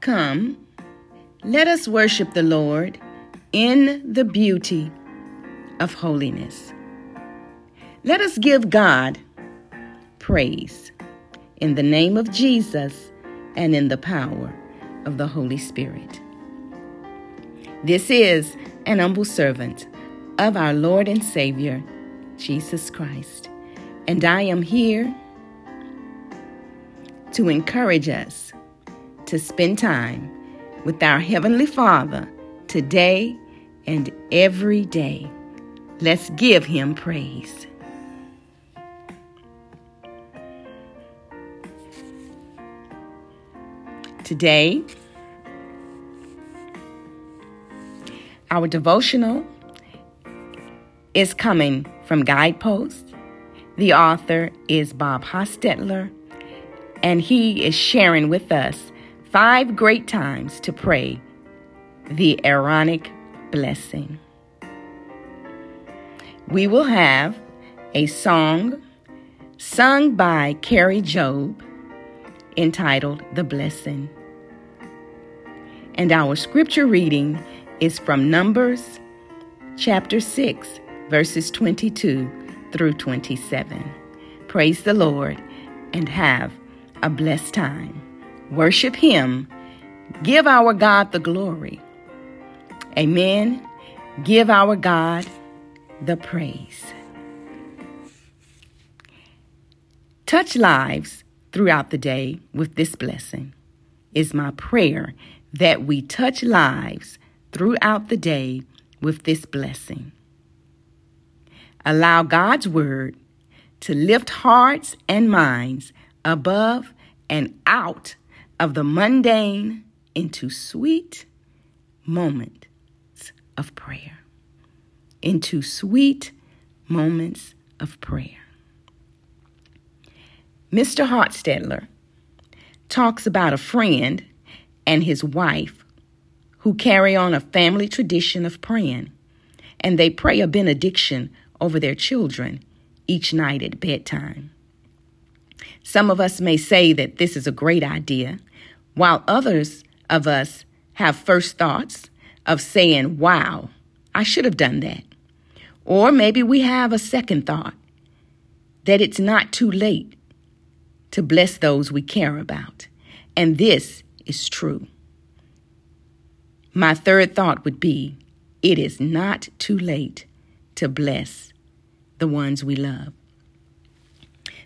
Come, let us worship the Lord in the beauty of holiness. Let us give God praise in the name of Jesus and in the power of the Holy Spirit. This is an humble servant of our Lord and Savior, Jesus Christ, and I am here to encourage us to spend time with our Heavenly Father today and every day. Let's give Him praise. Today, our devotional is coming from Guidepost. The author is Bob Hostetler, and he is sharing with us five great times to pray the Aaronic blessing. We will have a song sung by Kari Jobe entitled The Blessing. And our scripture reading is from Numbers chapter 6, verses 22 through 27. Praise the Lord and have a blessed time. Worship Him. Give our God the glory. Amen. Give our God the praise. Touch lives throughout the day with this blessing is my prayer that we touch lives throughout the day with this blessing. Allow God's word to lift hearts and minds above and out of the mundane into sweet moments of prayer. Into sweet moments of prayer. Mr. Hostetler talks about a friend and his wife who carry on a family tradition of praying, and they pray a benediction over their children each night at bedtime. Some of us may say that this is a great idea, while others of us have first thoughts of saying, Wow, I should have done that. Or maybe we have a second thought that it's not too late to bless those we care about. And this is true. My third thought would be it is not too late to bless the ones we love.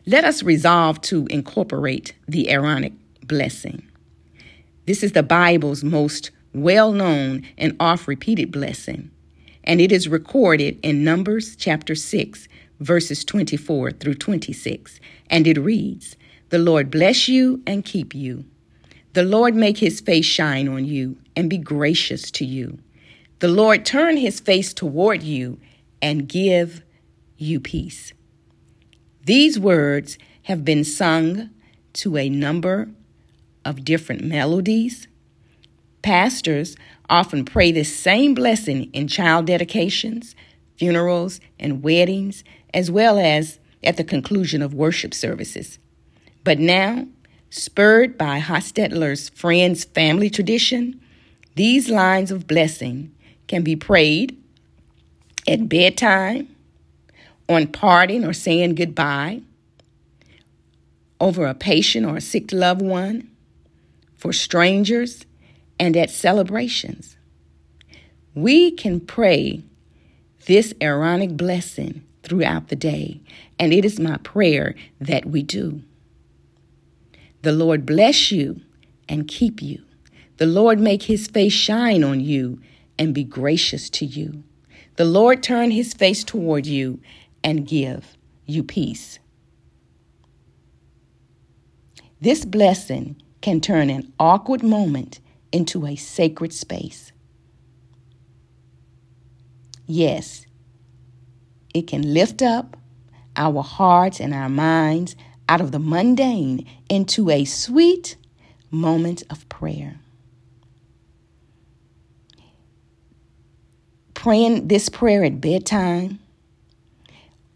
Let us resolve to incorporate the Aaronic blessing. This is the Bible's most well known and oft repeated blessing, and it is recorded in Numbers chapter 6, verses 24 through 26, and it reads, The Lord bless you and keep you. The Lord make his face shine on you and be gracious to you. The Lord turn his face toward you and give you peace. These words have been sung to a number of different melodies. Pastors often pray this same blessing in child dedications, funerals, and weddings, as well as at the conclusion of worship services. But now, Spurred by Hostetler's friend's family tradition, these lines of blessing can be prayed at bedtime, on parting or saying goodbye, over a patient or a sick loved one, for strangers, and at celebrations. We can pray this Aaronic blessing throughout the day, and it is my prayer that we do. The Lord bless you and keep you. The Lord make his face shine on you and be gracious to you. The Lord turn his face toward you and give you peace. This blessing can turn an awkward moment into a sacred space. Yes, it can lift up our hearts and our minds out of the mundane into a sweet moment of prayer. Praying this prayer at bedtime,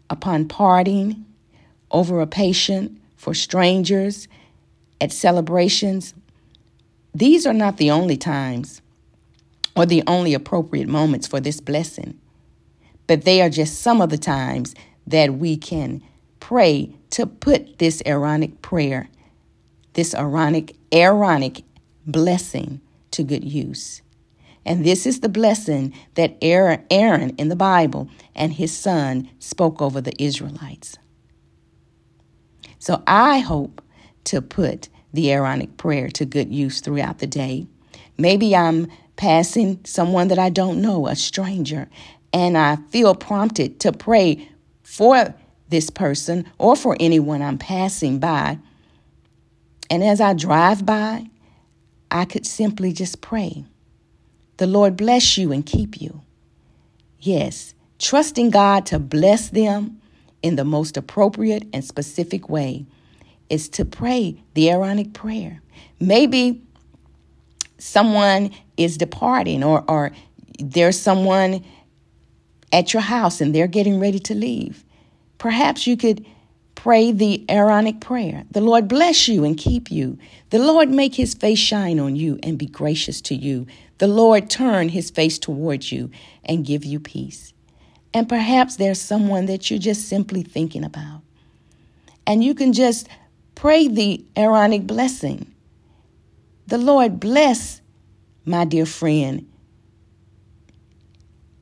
upon parting, over a patient, for strangers, at celebrations, these are not the only times or the only appropriate moments for this blessing, but they are just some of the times that we can pray to put this Aaronic prayer, this Aaronic, Aaronic blessing to good use. And this is the blessing that Aaron in the Bible and his son spoke over the Israelites. So I hope to put the Aaronic prayer to good use throughout the day. Maybe I'm passing someone that I don't know, a stranger, and I feel prompted to pray for this person or for anyone I'm passing by. And as I drive by, I could simply just pray. The Lord bless you and keep you. Yes, trusting God to bless them in the most appropriate and specific way is to pray the Aaronic prayer. Maybe someone is departing or, or there's someone at your house and they're getting ready to leave. Perhaps you could pray the Aaronic prayer. The Lord bless you and keep you. The Lord make his face shine on you and be gracious to you. The Lord turn his face towards you and give you peace. And perhaps there's someone that you're just simply thinking about. And you can just Pray the Aaronic blessing. The Lord bless my dear friend,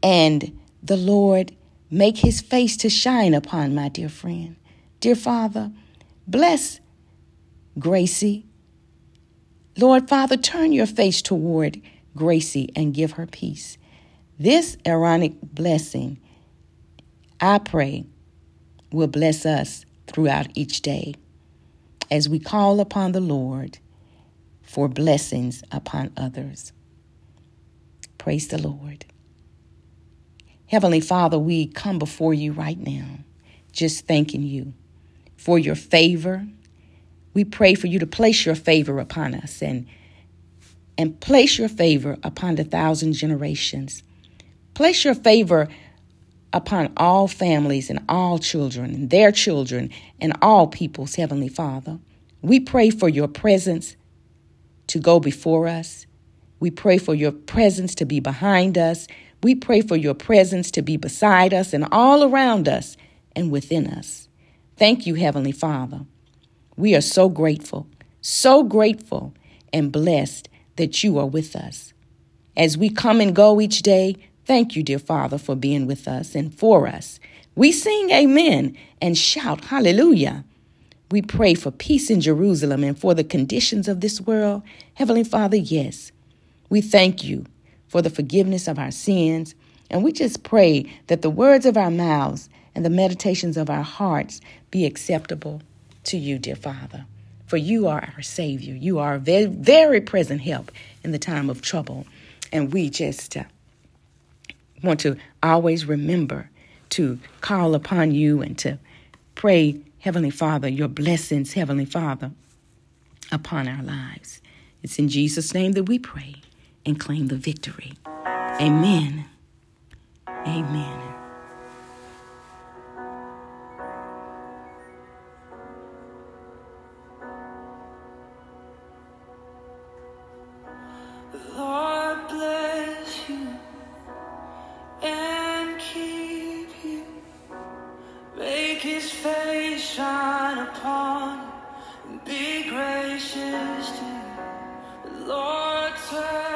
and the Lord make his face to shine upon my dear friend. Dear Father, bless Gracie. Lord Father, turn your face toward Gracie and give her peace. This Aaronic blessing, I pray, will bless us throughout each day as we call upon the Lord for blessings upon others. Praise the Lord. Heavenly Father, we come before you right now, just thanking you for your favor. We pray for you to place your favor upon us and and place your favor upon the thousand generations. Place your favor upon all families and all children and their children and all peoples, Heavenly Father. We pray for your presence to go before us. We pray for your presence to be behind us. We pray for your presence to be beside us and all around us and within us. Thank you, Heavenly Father. We are so grateful, so grateful and blessed that you are with us. As we come and go each day, Thank you, dear Father, for being with us and for us. We sing amen and shout hallelujah. We pray for peace in Jerusalem and for the conditions of this world. Heavenly Father, yes. We thank you for the forgiveness of our sins. And we just pray that the words of our mouths and the meditations of our hearts be acceptable to you, dear Father. For you are our Savior. You are a very, very present help in the time of trouble. And we just. Uh, Want to always remember to call upon you and to pray, Heavenly Father, your blessings, Heavenly Father, upon our lives. It's in Jesus' name that we pray and claim the victory. Amen. Amen. turn.